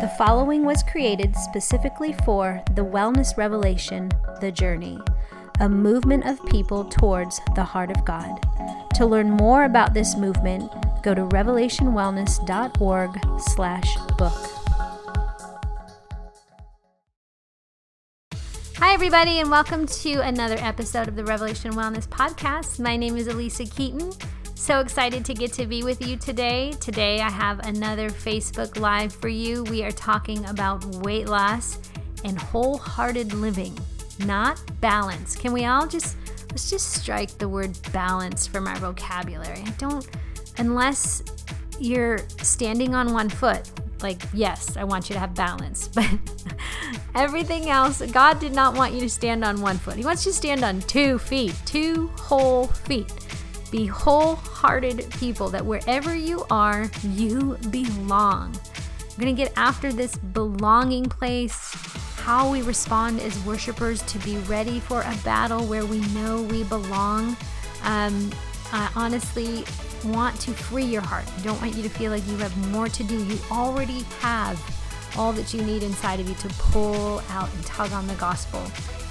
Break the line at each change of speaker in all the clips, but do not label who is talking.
The following was created specifically for the Wellness Revelation The Journey, a movement of people towards the heart of God. To learn more about this movement, go to revelationwellness.org/book. Hi, everybody, and welcome to another episode of the Revelation Wellness Podcast. My name is Alisa Keeton. So excited to get to be with you today. Today, I have another Facebook Live for you. We are talking about weight loss and wholehearted living, not balance. Can we all just let's just strike the word balance from our vocabulary? I don't, unless you're standing on one foot, like, yes, I want you to have balance, but everything else, God did not want you to stand on one foot. He wants you to stand on two feet, two whole feet. Be wholehearted people that wherever you are, you belong. We're going to get after this belonging place, how we respond as worshipers to be ready for a battle where we know we belong. Um, I honestly want to free your heart. I don't want you to feel like you have more to do. You already have all that you need inside of you to pull out and tug on the gospel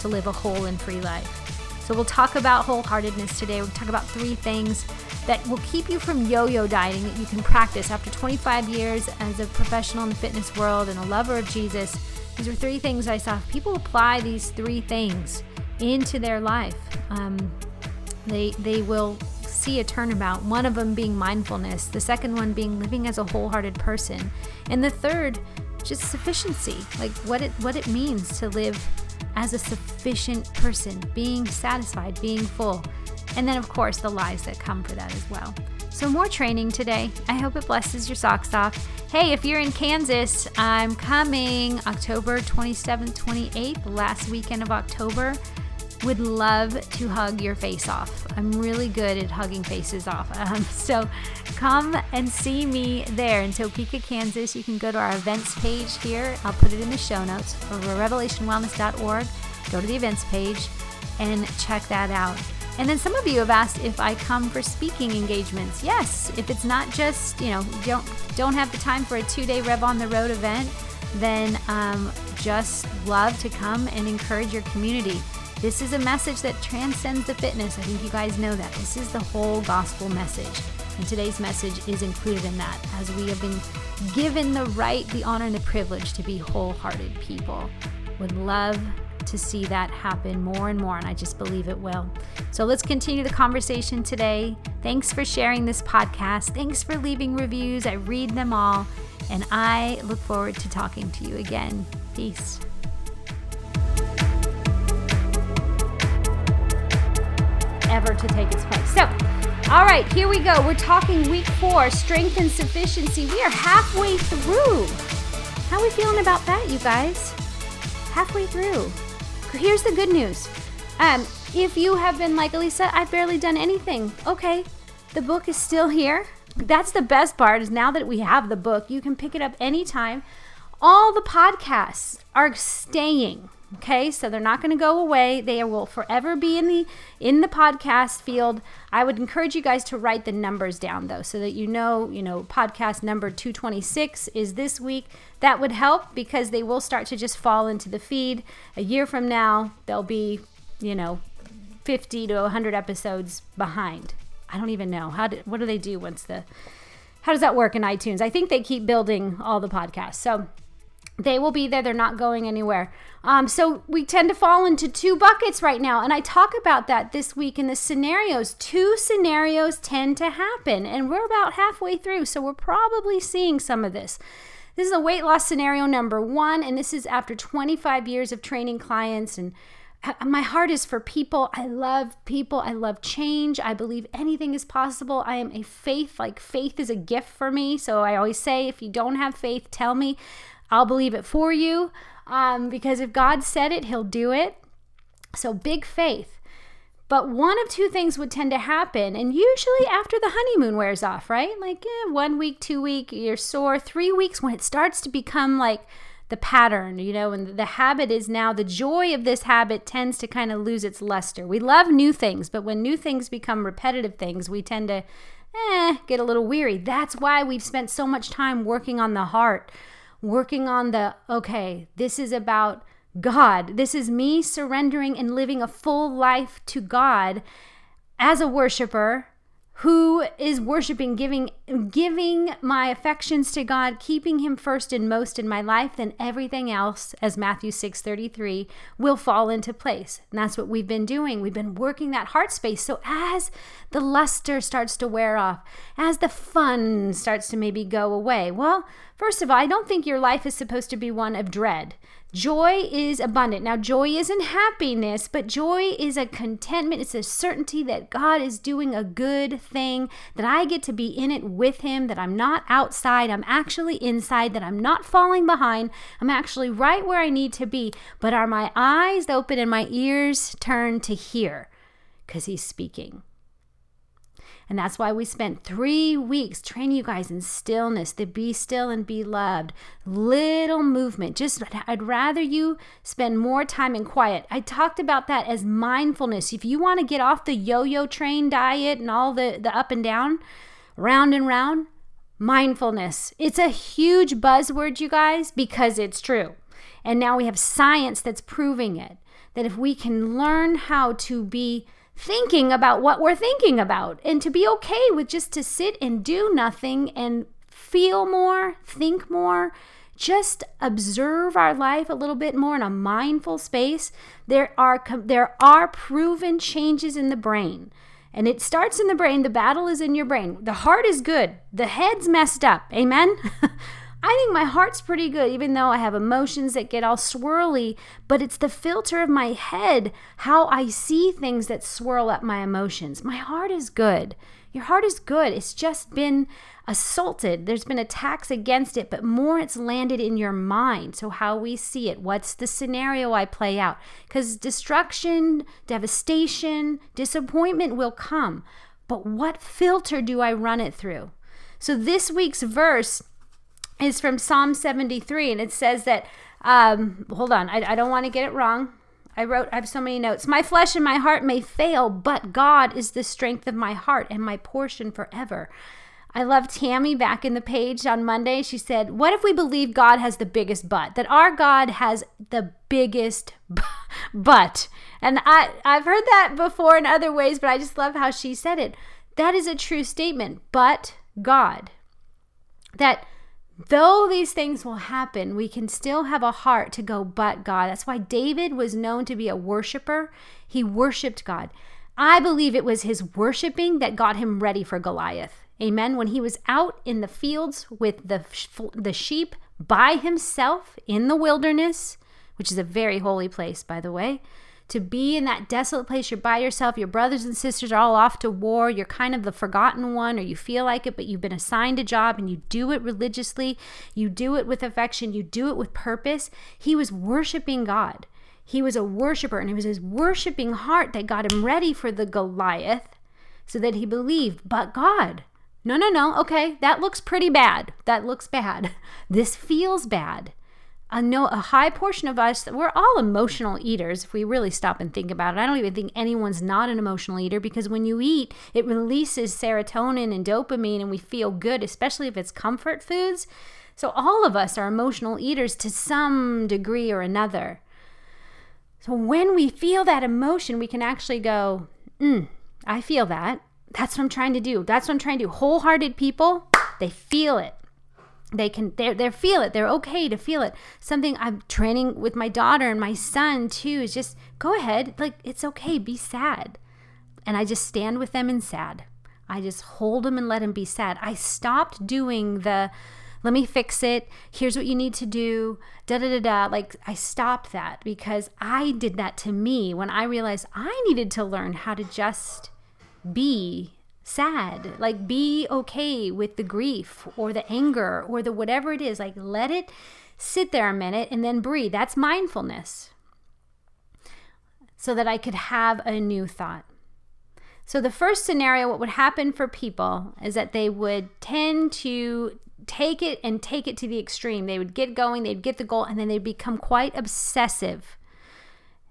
to live a whole and free life. So we'll talk about wholeheartedness today. We'll talk about three things that will keep you from yo-yo dieting that you can practice after 25 years as a professional in the fitness world and a lover of Jesus. These are three things I saw. People apply these three things into their life, um, they they will see a turnabout. One of them being mindfulness, the second one being living as a wholehearted person, and the third just sufficiency, like what it what it means to live as a sufficient person, being satisfied, being full. And then, of course, the lies that come for that as well. So, more training today. I hope it blesses your socks off. Hey, if you're in Kansas, I'm coming October 27th, 28th, last weekend of October. Would love to hug your face off. I'm really good at hugging faces off. Um, so come and see me there in Topeka, Kansas. You can go to our events page here. I'll put it in the show notes or revelationwellness.org. Go to the events page and check that out. And then some of you have asked if I come for speaking engagements. Yes, if it's not just, you know, don't don't have the time for a two-day Rev on the Road event, then um, just love to come and encourage your community. This is a message that transcends the fitness. I think you guys know that. This is the whole gospel message. And today's message is included in that as we have been given the right, the honor, and the privilege to be wholehearted people. Would love to see that happen more and more, and I just believe it will. So let's continue the conversation today. Thanks for sharing this podcast. Thanks for leaving reviews. I read them all, and I look forward to talking to you again. Peace. Ever to take its place. So, all right, here we go. We're talking week four, strength and sufficiency. We are halfway through. How are we feeling about that, you guys? Halfway through. Here's the good news. Um, if you have been like Alisa, I've barely done anything. Okay, the book is still here. That's the best part is now that we have the book, you can pick it up anytime. All the podcasts are staying. Okay, so they're not going to go away. They will forever be in the in the podcast field. I would encourage you guys to write the numbers down though, so that you know, you know, podcast number 226 is this week. That would help because they will start to just fall into the feed. A year from now, they'll be, you know, 50 to 100 episodes behind. I don't even know how. Do, what do they do once the? How does that work in iTunes? I think they keep building all the podcasts. So they will be there. They're not going anywhere. Um, so we tend to fall into two buckets right now. And I talk about that this week in the scenarios. Two scenarios tend to happen, and we're about halfway through. So we're probably seeing some of this. This is a weight loss scenario number one, and this is after 25 years of training clients. And my heart is for people. I love people. I love change. I believe anything is possible. I am a faith, like faith is a gift for me. So I always say, if you don't have faith, tell me. I'll believe it for you um, because if God said it, He'll do it. So big faith. But one of two things would tend to happen, and usually after the honeymoon wears off, right? Like eh, one week, two week, you're sore. Three weeks when it starts to become like the pattern, you know, and the habit is now the joy of this habit tends to kind of lose its luster. We love new things, but when new things become repetitive things, we tend to eh, get a little weary. That's why we've spent so much time working on the heart working on the okay, this is about God. This is me surrendering and living a full life to God as a worshiper who is worshiping giving giving my affections to God keeping him first and most in my life then everything else as Matthew 6:33 will fall into place. And that's what we've been doing. We've been working that heart space. So as the luster starts to wear off as the fun starts to maybe go away well first of all I don't think your life is supposed to be one of dread Joy is abundant. Now, joy isn't happiness, but joy is a contentment. It's a certainty that God is doing a good thing, that I get to be in it with Him, that I'm not outside, I'm actually inside, that I'm not falling behind, I'm actually right where I need to be. But are my eyes open and my ears turned to hear? Because He's speaking. And that's why we spent three weeks training you guys in stillness, to be still and be loved. Little movement. Just, I'd rather you spend more time in quiet. I talked about that as mindfulness. If you want to get off the yo yo train diet and all the, the up and down, round and round, mindfulness. It's a huge buzzword, you guys, because it's true. And now we have science that's proving it. That if we can learn how to be thinking about what we're thinking about and to be okay with just to sit and do nothing and feel more, think more, just observe our life a little bit more in a mindful space. There are there are proven changes in the brain. And it starts in the brain. The battle is in your brain. The heart is good. The head's messed up. Amen. I think my heart's pretty good, even though I have emotions that get all swirly, but it's the filter of my head, how I see things that swirl up my emotions. My heart is good. Your heart is good. It's just been assaulted. There's been attacks against it, but more it's landed in your mind. So, how we see it, what's the scenario I play out? Because destruction, devastation, disappointment will come. But what filter do I run it through? So, this week's verse is from Psalm 73, and it says that, um, hold on, I, I don't want to get it wrong. I wrote, I have so many notes. My flesh and my heart may fail, but God is the strength of my heart and my portion forever. I love Tammy back in the page on Monday. She said, What if we believe God has the biggest butt? That our God has the biggest butt. And I, I've heard that before in other ways, but I just love how she said it. That is a true statement. But God. That though these things will happen, we can still have a heart to go, but God. That's why David was known to be a worshiper. He worshiped God. I believe it was his worshiping that got him ready for Goliath. Amen. When he was out in the fields with the, the sheep by himself in the wilderness, which is a very holy place, by the way, to be in that desolate place. You're by yourself. Your brothers and sisters are all off to war. You're kind of the forgotten one, or you feel like it, but you've been assigned a job and you do it religiously. You do it with affection. You do it with purpose. He was worshiping God. He was a worshiper, and it was his worshiping heart that got him ready for the Goliath so that he believed, but God. No, no, no. Okay, that looks pretty bad. That looks bad. This feels bad. I know a high portion of us, we're all emotional eaters if we really stop and think about it. I don't even think anyone's not an emotional eater because when you eat, it releases serotonin and dopamine and we feel good, especially if it's comfort foods. So all of us are emotional eaters to some degree or another. So when we feel that emotion, we can actually go, mm, I feel that. That's what I'm trying to do. That's what I'm trying to do. Wholehearted people, they feel it they can they they feel it they're okay to feel it. Something i'm training with my daughter and my son too is just go ahead like it's okay be sad. And i just stand with them in sad. I just hold them and let them be sad. I stopped doing the let me fix it. Here's what you need to do. Da da da da. Like i stopped that because i did that to me when i realized i needed to learn how to just be sad. Like be okay with the grief or the anger or the whatever it is. Like let it sit there a minute and then breathe. That's mindfulness. So that I could have a new thought. So, the first scenario, what would happen for people is that they would tend to take it and take it to the extreme. They would get going, they'd get the goal, and then they'd become quite obsessive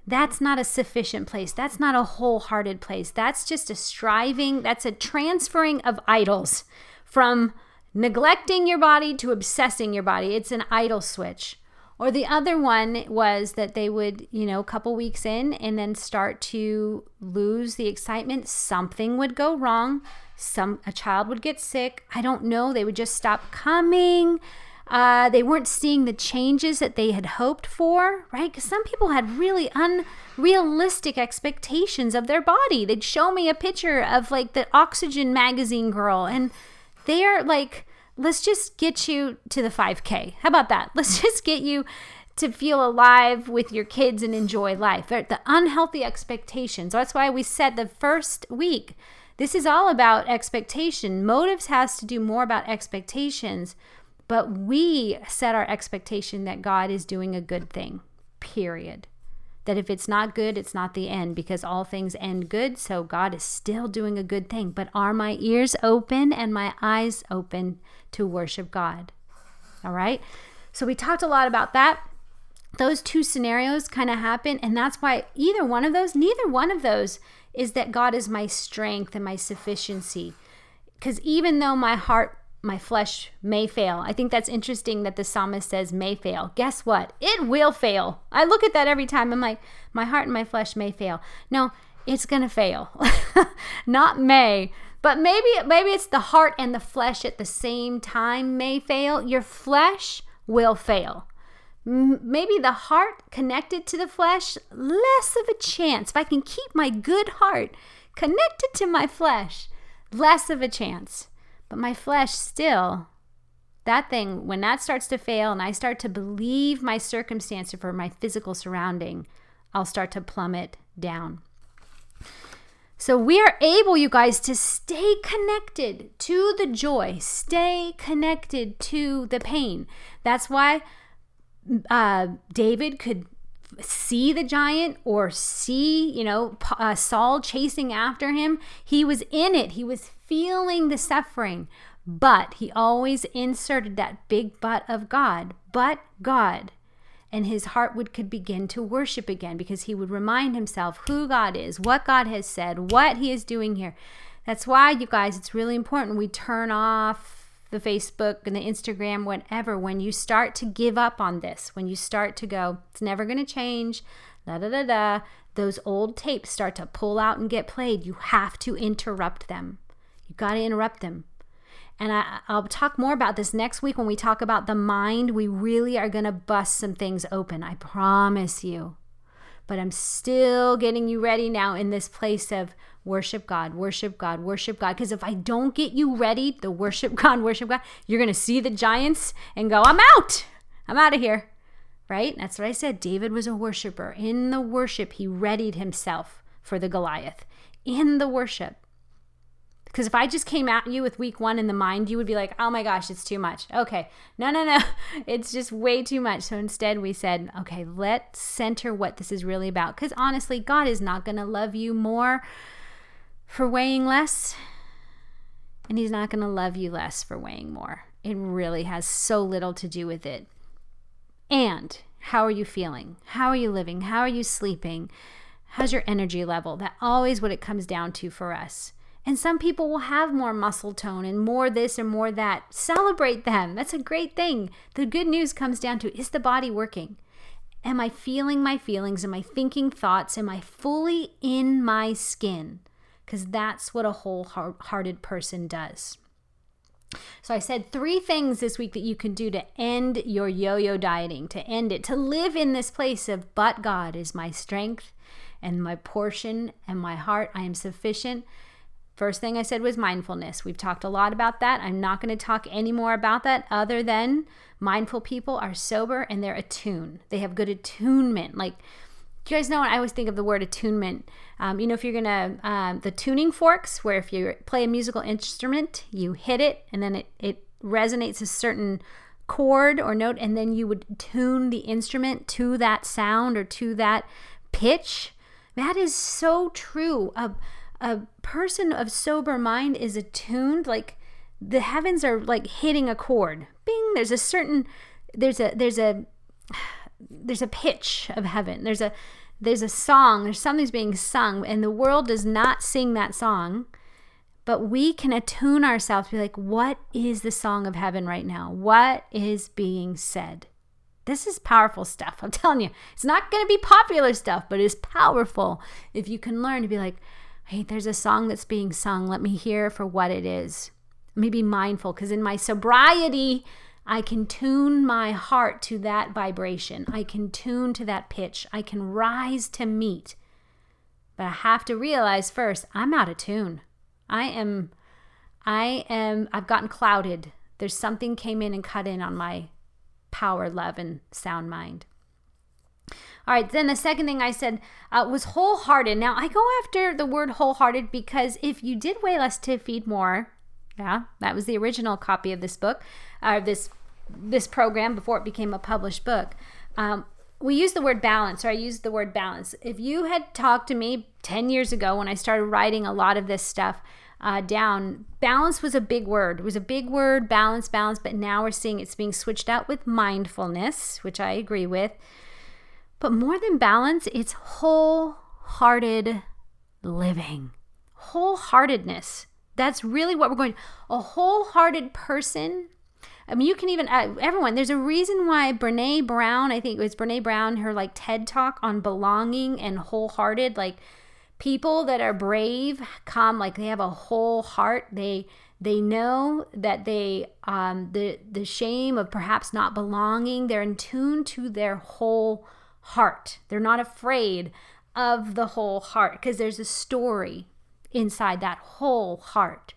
that's not a sufficient place. That's not a wholehearted place. That's just a striving, that's a transferring of idols from neglecting your body to obsessing your body. It's an idol switch. Or the other one was that they would, you know, a couple weeks in and then start to lose the excitement. Something would go wrong. Some a child would get sick. I don't know. They would just stop coming. Uh, they weren't seeing the changes that they had hoped for, right? Because some people had really unrealistic expectations of their body. They'd show me a picture of like the Oxygen magazine girl, and they're like, let's just get you to the 5K. How about that? Let's just get you to feel alive with your kids and enjoy life. The unhealthy expectations. That's why we said the first week. This is all about expectation. Motives has to do more about expectations but we set our expectation that God is doing a good thing, period. That if it's not good, it's not the end because all things end good. So God is still doing a good thing. But are my ears open and my eyes open to worship God? All right. So we talked a lot about that. Those two scenarios kind of happen. And that's why either one of those, neither one of those is that God is my strength and my sufficiency. Because even though my heart my flesh may fail. I think that's interesting that the psalmist says may fail. Guess what? It will fail. I look at that every time. I'm like, my heart and my flesh may fail. No, it's going to fail. Not may, but maybe maybe it's the heart and the flesh at the same time may fail. Your flesh will fail. Maybe the heart connected to the flesh, less of a chance. If I can keep my good heart connected to my flesh, less of a chance. But my flesh still, that thing, when that starts to fail and I start to believe my circumstance or my physical surrounding, I'll start to plummet down. So we are able, you guys, to stay connected to the joy, stay connected to the pain. That's why uh, David could see the giant or see, you know, uh, Saul chasing after him. He was in it. He was feeling the suffering, but he always inserted that big but of God, but God. And his heart would could begin to worship again because he would remind himself who God is, what God has said, what he is doing here. That's why, you guys, it's really important we turn off the Facebook and the Instagram, whatever, when you start to give up on this, when you start to go, it's never going to change, da da da da, those old tapes start to pull out and get played. You have to interrupt them. You got to interrupt them. And I, I'll talk more about this next week when we talk about the mind. We really are going to bust some things open. I promise you. But I'm still getting you ready now in this place of worship God, worship God, worship God. Because if I don't get you ready to worship God, worship God, you're going to see the giants and go, I'm out. I'm out of here. Right? That's what I said. David was a worshiper. In the worship, he readied himself for the Goliath. In the worship. Because if I just came at you with week one in the mind, you would be like, oh my gosh, it's too much. Okay, no, no, no, it's just way too much. So instead, we said, okay, let's center what this is really about. Because honestly, God is not going to love you more for weighing less, and He's not going to love you less for weighing more. It really has so little to do with it. And how are you feeling? How are you living? How are you sleeping? How's your energy level? That always what it comes down to for us. And some people will have more muscle tone and more this and more that. Celebrate them. That's a great thing. The good news comes down to is the body working? Am I feeling my feelings? Am I thinking thoughts? Am I fully in my skin? Because that's what a wholehearted person does. So, I said three things this week that you can do to end your yo yo dieting, to end it, to live in this place of, but God is my strength and my portion and my heart. I am sufficient. First thing I said was mindfulness. We've talked a lot about that. I'm not going to talk any more about that other than mindful people are sober and they're attuned. They have good attunement. Like, you guys know I always think of the word attunement. Um, you know, if you're gonna um, the tuning forks, where if you play a musical instrument, you hit it and then it it resonates a certain chord or note, and then you would tune the instrument to that sound or to that pitch. That is so true. A a person of sober mind is attuned like the heavens are like hitting a chord. Bing. There's a certain there's a there's a there's a pitch of heaven. There's a there's a song, there's something's being sung, and the world does not sing that song, but we can attune ourselves, to be like, what is the song of heaven right now? What is being said? This is powerful stuff. I'm telling you, it's not going to be popular stuff, but it's powerful if you can learn to be like, hey, there's a song that's being sung. Let me hear for what it is. Let me be mindful because in my sobriety, I can tune my heart to that vibration. I can tune to that pitch. I can rise to meet. But I have to realize first, I'm out of tune. I am, I am, I've gotten clouded. There's something came in and cut in on my power, love, and sound mind. All right, then the second thing I said uh, was wholehearted. Now, I go after the word wholehearted because if you did weigh less to feed more, yeah, that was the original copy of this book, uh, this this program before it became a published book. Um, we use the word balance, or I used the word balance. If you had talked to me 10 years ago when I started writing a lot of this stuff uh, down, balance was a big word. It was a big word, balance, balance, but now we're seeing it's being switched out with mindfulness, which I agree with. But more than balance, it's wholehearted living, wholeheartedness. That's really what we're going. A wholehearted person I mean, you can even, uh, everyone, there's a reason why Brene Brown, I think it was Brene Brown, her like TED talk on belonging and wholehearted, like people that are brave come, like they have a whole heart. They, they know that they, um, the, the shame of perhaps not belonging, they're in tune to their whole heart. They're not afraid of the whole heart because there's a story inside that whole heart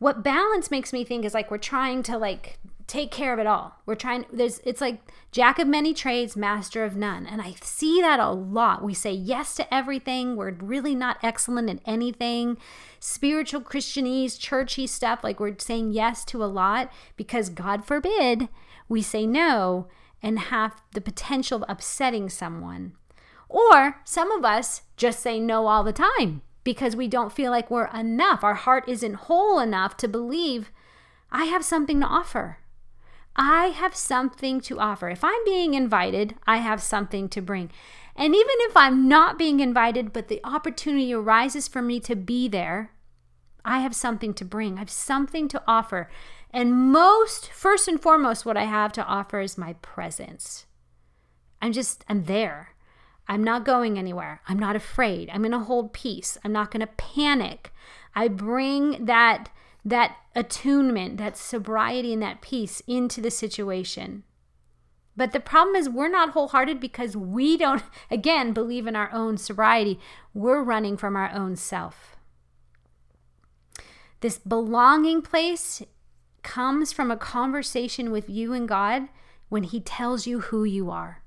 what balance makes me think is like we're trying to like take care of it all. We're trying there's it's like jack of many trades, master of none. And I see that a lot. We say yes to everything. We're really not excellent at anything. Spiritual Christianese, churchy stuff, like we're saying yes to a lot because God forbid we say no and have the potential of upsetting someone. Or some of us just say no all the time because we don't feel like we're enough. Our heart isn't whole enough to believe I have something to offer. I have something to offer. If I'm being invited, I have something to bring. And even if I'm not being invited, but the opportunity arises for me to be there, I have something to bring. I have something to offer. And most, first and foremost, what I have to offer is my presence. I'm just, I'm there. I'm not going anywhere. I'm not afraid. I'm going to hold peace. I'm not going to panic. I bring that that attunement, that sobriety, and that peace into the situation. But the problem is, we're not wholehearted because we don't, again, believe in our own sobriety. We're running from our own self. This belonging place comes from a conversation with you and God when He tells you who you are,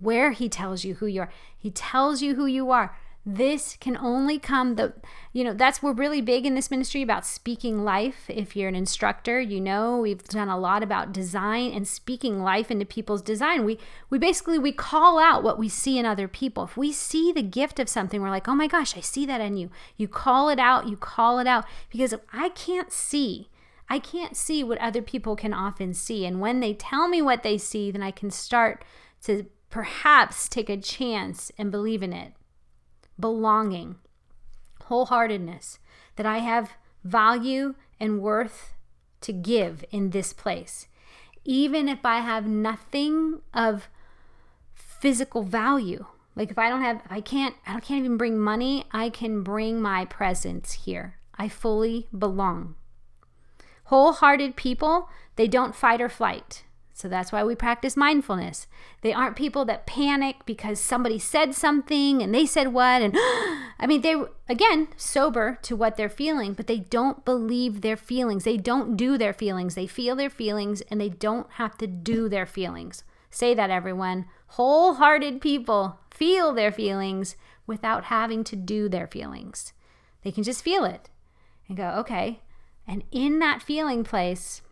where He tells you who you are. He tells you who you are. This can only come the you know that's we're really big in this ministry about speaking life. If you're an instructor you know we've done a lot about design and speaking life into people's design. We we basically we call out what we see in other people. If we see the gift of something we're like oh my gosh i see that in you. You call it out you call it out. Because if i can't see i can't see what other people can often see. And when they tell me what they see then i can start to perhaps take a chance and believe in it belonging, wholeheartedness, that I have value and worth to give in this place. Even if I have nothing of physical value. Like if I don't have I can't I can't even bring money, I can bring my presence here. I fully belong. Wholehearted people, they don't fight or flight. So that's why we practice mindfulness. They aren't people that panic because somebody said something and they said what. And I mean, they, again, sober to what they're feeling, but they don't believe their feelings. They don't do their feelings. They feel their feelings and they don't have to do their feelings. Say that, everyone. Wholehearted people feel their feelings without having to do their feelings. They can just feel it and go, okay. And in that feeling place,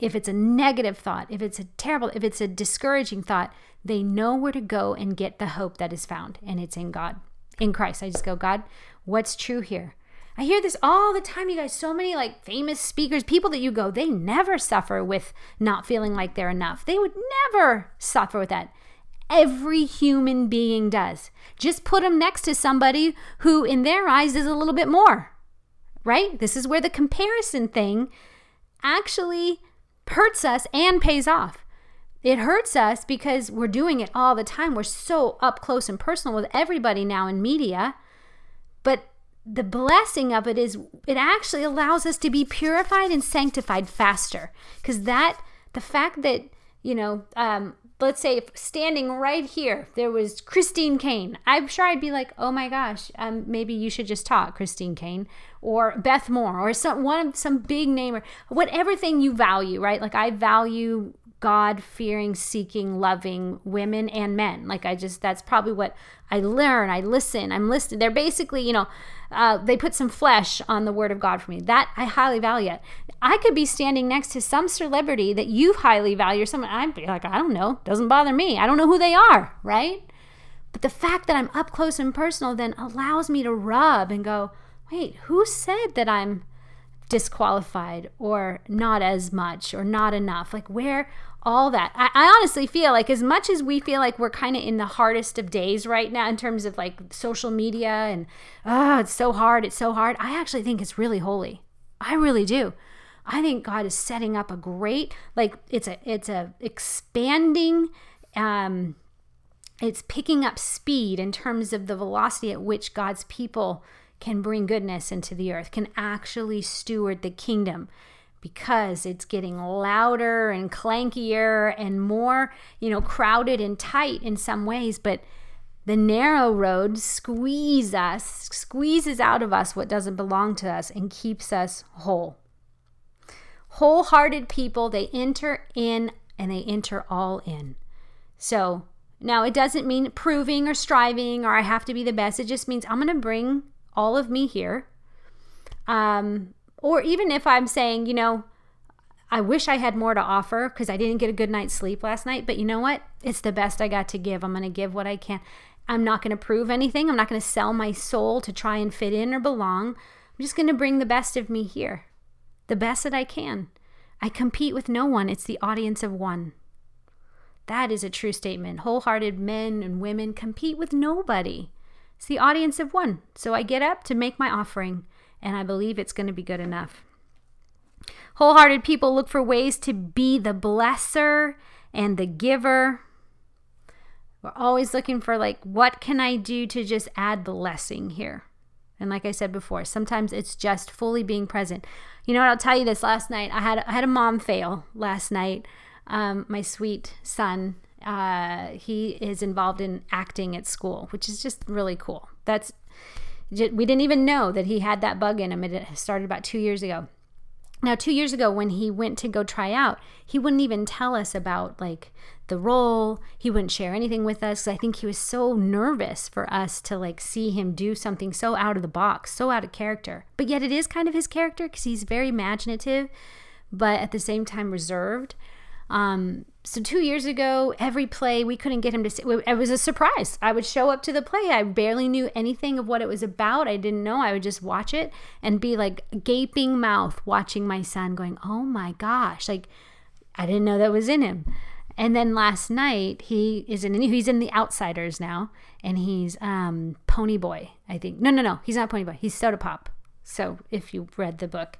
if it's a negative thought, if it's a terrible, if it's a discouraging thought, they know where to go and get the hope that is found, and it's in God, in Christ. I just go, God, what's true here? I hear this all the time, you guys. So many like famous speakers, people that you go, they never suffer with not feeling like they're enough. They would never suffer with that. Every human being does. Just put them next to somebody who, in their eyes, is a little bit more right? This is where the comparison thing actually hurts us and pays off. It hurts us because we're doing it all the time. We're so up close and personal with everybody now in media. But the blessing of it is it actually allows us to be purified and sanctified faster. Because that, the fact that, you know, um, let's say standing right here there was Christine Caine. I'm sure i'd be like oh my gosh um, maybe you should just talk Christine Caine or beth moore or some one of some big name or whatever thing you value right? Like i value god fearing seeking loving women and men like i just that's probably what i learn i listen i'm listening they're basically you know uh, they put some flesh on the word of god for me that i highly value it I could be standing next to some celebrity that you highly value, someone I'd be like, I don't know, doesn't bother me. I don't know who they are, right? But the fact that I'm up close and personal then allows me to rub and go, wait, who said that I'm disqualified or not as much or not enough? Like, where all that. I, I, honestly feel like as much as we feel like we're kind of in the hardest of days right now in terms of like social media and oh it's so hard it's so hard i actually think it's really holy. I really do. I think God is setting up a great like it's a it's a expanding um it's picking up speed in terms of the velocity at which God's people can bring goodness into the earth, can actually steward the kingdom because it's getting louder and clankier and more, you know, crowded and tight in some ways, but the narrow road squeezes us, squeezes out of us what doesn't belong to us and keeps us whole wholehearted people, they enter in and they enter all in. So now it doesn't mean proving or striving or I have to be the best. It just means I'm going to bring all of me here. Um, or even if I'm saying, you know, I wish I had more to offer because I didn't get a good night's sleep last night, but you know what? It's the best I got to give. I'm going to give what I can. I'm not going to prove anything. I'm not going to sell my soul to try and fit in or belong. I'm just going to bring the best of me here the best that I can. I compete with no one, it's the audience of one. That is a true statement. Wholehearted men and women compete with nobody. It's the audience of one. So I get up to make my offering, and I believe it's going to be good enough. Wholehearted people look for ways to be the blesser and the giver. We're always looking for, like, what can I do to just add blessing here? And like I said before, sometimes it's just fully being present. You know what? I'll tell you this. Last night, I had I had a mom fail last night. Um, my sweet son, uh, he is involved in acting at school, which is just really cool. That's we didn't even know that he had that bug in him. It started about two years ago. Now, two years ago, when he went to go try out, he wouldn't even tell us about like the role. He wouldn't share anything with us. I think he was so nervous for us to like see him do something so out of the box, so out of character. But yet, it is kind of his character because he's very imaginative, but at the same time reserved. Um, so two years ago, every play we couldn't get him to. See, it was a surprise. I would show up to the play. I barely knew anything of what it was about. I didn't know. I would just watch it and be like gaping mouth watching my son, going, "Oh my gosh!" Like I didn't know that was in him. And then last night he is in he's in the Outsiders now, and he's um, Pony Boy. I think no, no, no. He's not Pony Boy. He's Soda Pop. So if you read the book,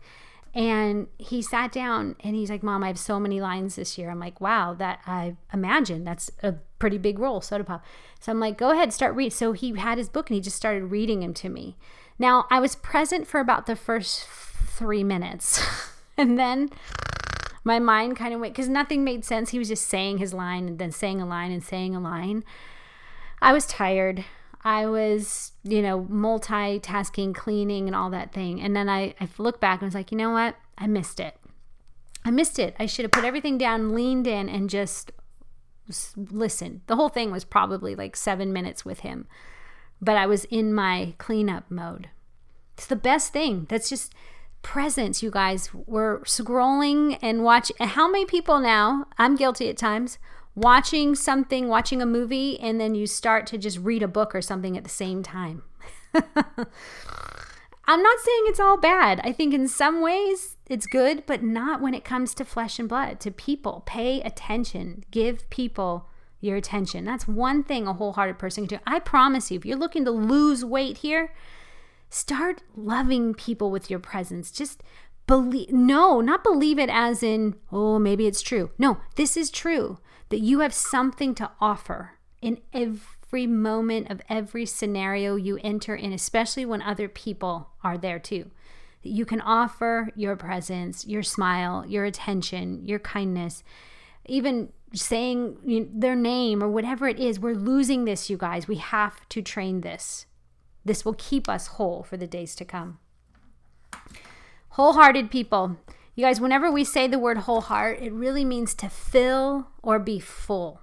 and he sat down and he's like, Mom, I have so many lines this year. I'm like, wow, that I imagine that's a pretty big role, Soda Pop. So I'm like, go ahead, start read. So he had his book and he just started reading him to me. Now I was present for about the first three minutes. and then my mind kind of went because nothing made sense. He was just saying his line and then saying a line and saying a line. I was tired. I was, you know, multitasking, cleaning, and all that thing. And then I, I looked back and was like, you know what? I missed it. I missed it. I should have put everything down, leaned in, and just listened. The whole thing was probably like seven minutes with him, but I was in my cleanup mode. It's the best thing. That's just presence, you guys. We're scrolling and watch. How many people now? I'm guilty at times watching something, watching a movie, and then you start to just read a book or something at the same time. I'm not saying it's all bad. I think in some ways it's good, but not when it comes to flesh and blood, to people. Pay attention, give people your attention. That's one thing a wholehearted person can do. I promise you, if you're looking to lose weight here, Start loving people with your presence. Just believe, no, not believe it as in, oh, maybe it's true. No, this is true that you have something to offer in every moment of every scenario you enter in, especially when other people are there too. That You can offer your presence, your smile, your attention, your kindness, even saying their name or whatever it is. We're losing this, you guys. We have to train this. This will keep us whole for the days to come. Wholehearted people. You guys, whenever we say the word whole heart, it really means to fill or be full.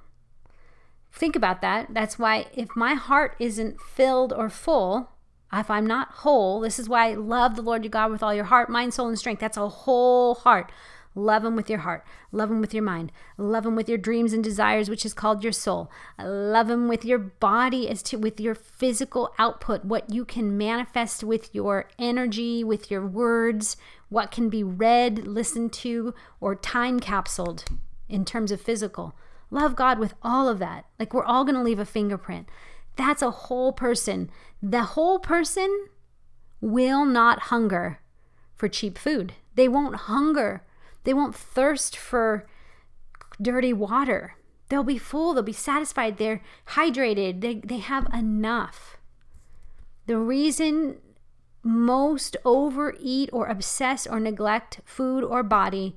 Think about that. That's why if my heart isn't filled or full, if I'm not whole, this is why I love the Lord your God with all your heart, mind, soul, and strength. That's a whole heart. Love Him with your heart. Love Him with your mind. Love Him with your dreams and desires, which is called your soul. Love Him with your body, as to with your physical output, what you can manifest with your energy, with your words, what can be read, listened to, or time capsuled in terms of physical. Love God with all of that. Like we're all going to leave a fingerprint. That's a whole person. The whole person will not hunger for cheap food. They won't hunger. They won't thirst for dirty water. They'll be full. They'll be satisfied. They're hydrated. They, they have enough. The reason most overeat or obsess or neglect food or body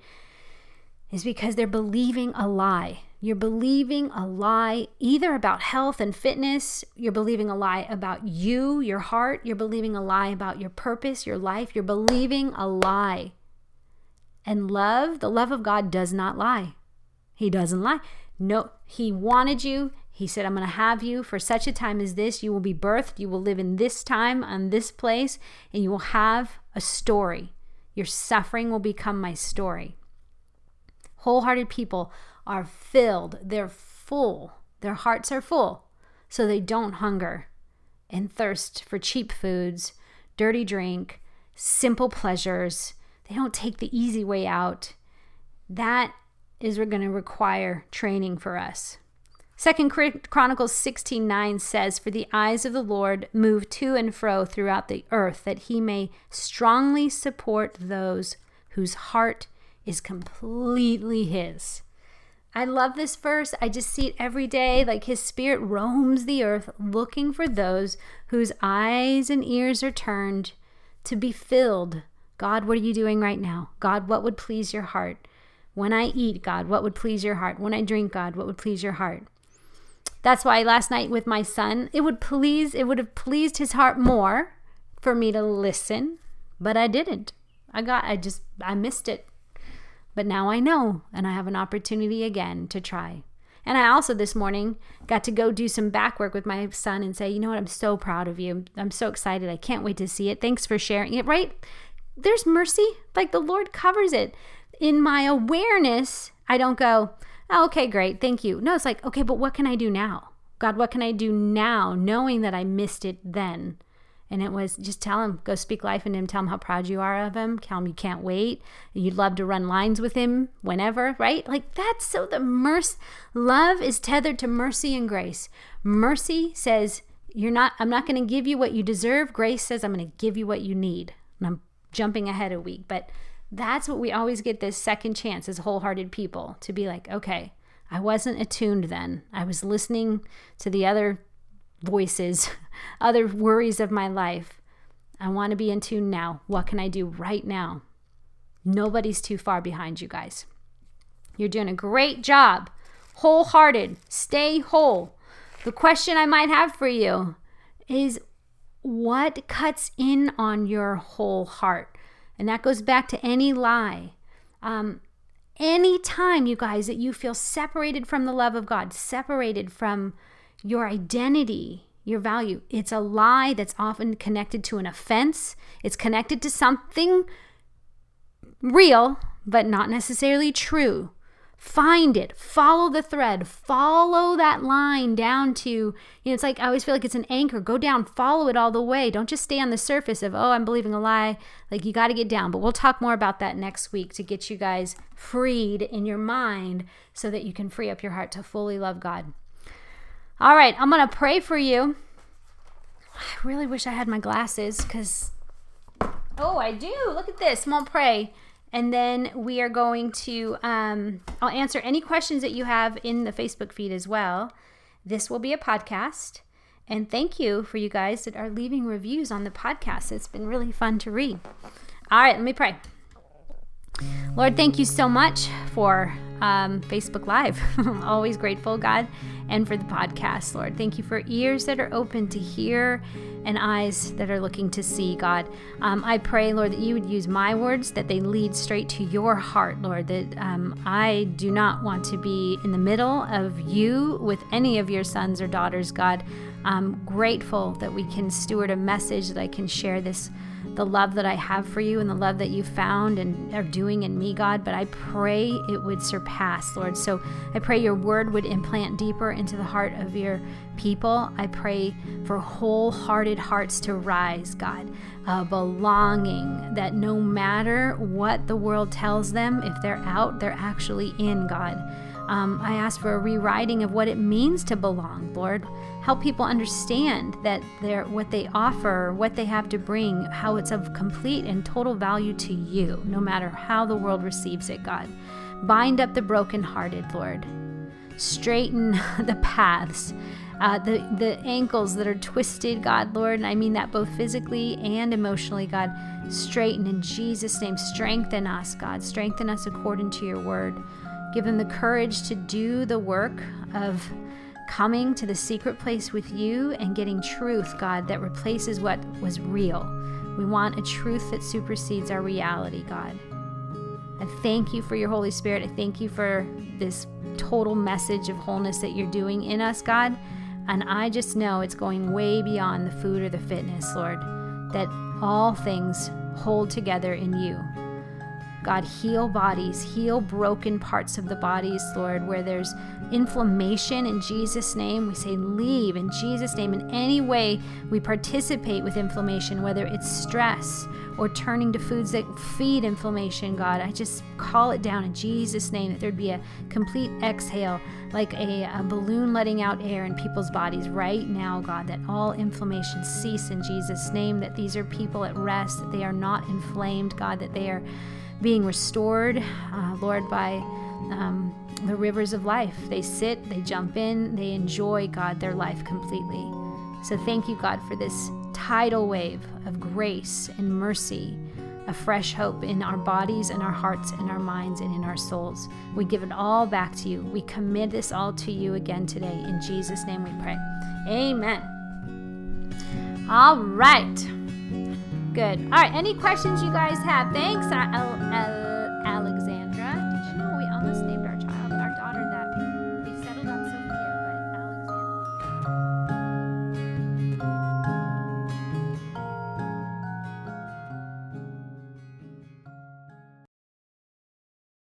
is because they're believing a lie. You're believing a lie either about health and fitness, you're believing a lie about you, your heart, you're believing a lie about your purpose, your life, you're believing a lie. And love, the love of God does not lie. He doesn't lie. No, He wanted you. He said, I'm going to have you for such a time as this. You will be birthed. You will live in this time, on this place, and you will have a story. Your suffering will become my story. Wholehearted people are filled, they're full, their hearts are full, so they don't hunger and thirst for cheap foods, dirty drink, simple pleasures. They don't take the easy way out. That is going to require training for us. Second Chronicles 16:9 says, "For the eyes of the Lord move to and fro throughout the earth, that he may strongly support those whose heart is completely his." I love this verse. I just see it every day. Like his spirit roams the earth looking for those whose eyes and ears are turned to be filled. God, what are you doing right now? God, what would please your heart? When I eat, God, what would please your heart? When I drink, God, what would please your heart? That's why last night with my son, it would please, it would have pleased his heart more for me to listen, but I didn't. I got, I just, I missed it. But now I know, and I have an opportunity again to try. And I also this morning got to go do some back work with my son and say, you know what, I'm so proud of you. I'm so excited. I can't wait to see it. Thanks for sharing it, right? There's mercy. Like the Lord covers it. In my awareness, I don't go, oh, okay, great. Thank you. No, it's like, okay, but what can I do now? God, what can I do now, knowing that I missed it then? And it was just tell him, go speak life into him, tell him how proud you are of him, tell him you can't wait. You'd love to run lines with him whenever, right? Like that's so the mercy, love is tethered to mercy and grace. Mercy says, you're not, I'm not going to give you what you deserve. Grace says, I'm going to give you what you need. And I'm jumping ahead a week, but that's what we always get this second chance as wholehearted people to be like, okay, I wasn't attuned then. I was listening to the other voices, other worries of my life. I want to be in tune now. What can I do right now? Nobody's too far behind you guys. You're doing a great job. Wholehearted. Stay whole. The question I might have for you is what cuts in on your whole heart? And that goes back to any lie. Um, any time, you guys, that you feel separated from the love of God, separated from your identity, your value. It's a lie that's often connected to an offense, it's connected to something real, but not necessarily true. Find it, follow the thread, follow that line down to, you know, it's like I always feel like it's an anchor. Go down, follow it all the way. Don't just stay on the surface of, oh, I'm believing a lie. Like you got to get down. But we'll talk more about that next week to get you guys freed in your mind so that you can free up your heart to fully love God. All right, I'm going to pray for you. I really wish I had my glasses because. Oh, I do. Look at this. I'm going to pray. And then we are going to, um, I'll answer any questions that you have in the Facebook feed as well. This will be a podcast. And thank you for you guys that are leaving reviews on the podcast. It's been really fun to read. All right, let me pray. Lord, thank you so much for um, Facebook Live. Always grateful, God, and for the podcast, Lord. Thank you for ears that are open to hear and eyes that are looking to see, God. Um, I pray, Lord, that you would use my words, that they lead straight to your heart, Lord, that um, I do not want to be in the middle of you with any of your sons or daughters, God. I'm grateful that we can steward a message that I can share this the love that I have for you and the love that you found and are doing in me, God. But I pray it would surpass, Lord. So I pray your word would implant deeper into the heart of your people. I pray for wholehearted hearts to rise, God, a belonging that no matter what the world tells them, if they're out, they're actually in, God. Um, I ask for a rewriting of what it means to belong, Lord. Help people understand that they're, what they offer, what they have to bring, how it's of complete and total value to you, no matter how the world receives it, God. Bind up the brokenhearted, Lord. Straighten the paths, uh, the, the ankles that are twisted, God, Lord. And I mean that both physically and emotionally, God. Straighten in Jesus' name. Strengthen us, God. Strengthen us according to your word. Give them the courage to do the work of coming to the secret place with you and getting truth, God, that replaces what was real. We want a truth that supersedes our reality, God. I thank you for your Holy Spirit. I thank you for this total message of wholeness that you're doing in us, God. And I just know it's going way beyond the food or the fitness, Lord, that all things hold together in you. God, heal bodies, heal broken parts of the bodies, Lord, where there's inflammation in Jesus' name. We say, leave in Jesus' name. In any way we participate with inflammation, whether it's stress or turning to foods that feed inflammation, God, I just call it down in Jesus' name that there'd be a complete exhale, like a, a balloon letting out air in people's bodies right now, God, that all inflammation cease in Jesus' name, that these are people at rest, that they are not inflamed, God, that they are being restored, uh, Lord, by um, the rivers of life. They sit, they jump in, they enjoy, God, their life completely. So thank you, God, for this tidal wave of grace and mercy, a fresh hope in our bodies and our hearts and our minds and in our souls. We give it all back to you. We commit this all to you again today. In Jesus' name we pray. Amen. All right. Good. All right. Any questions you guys have? Thanks, Alexander.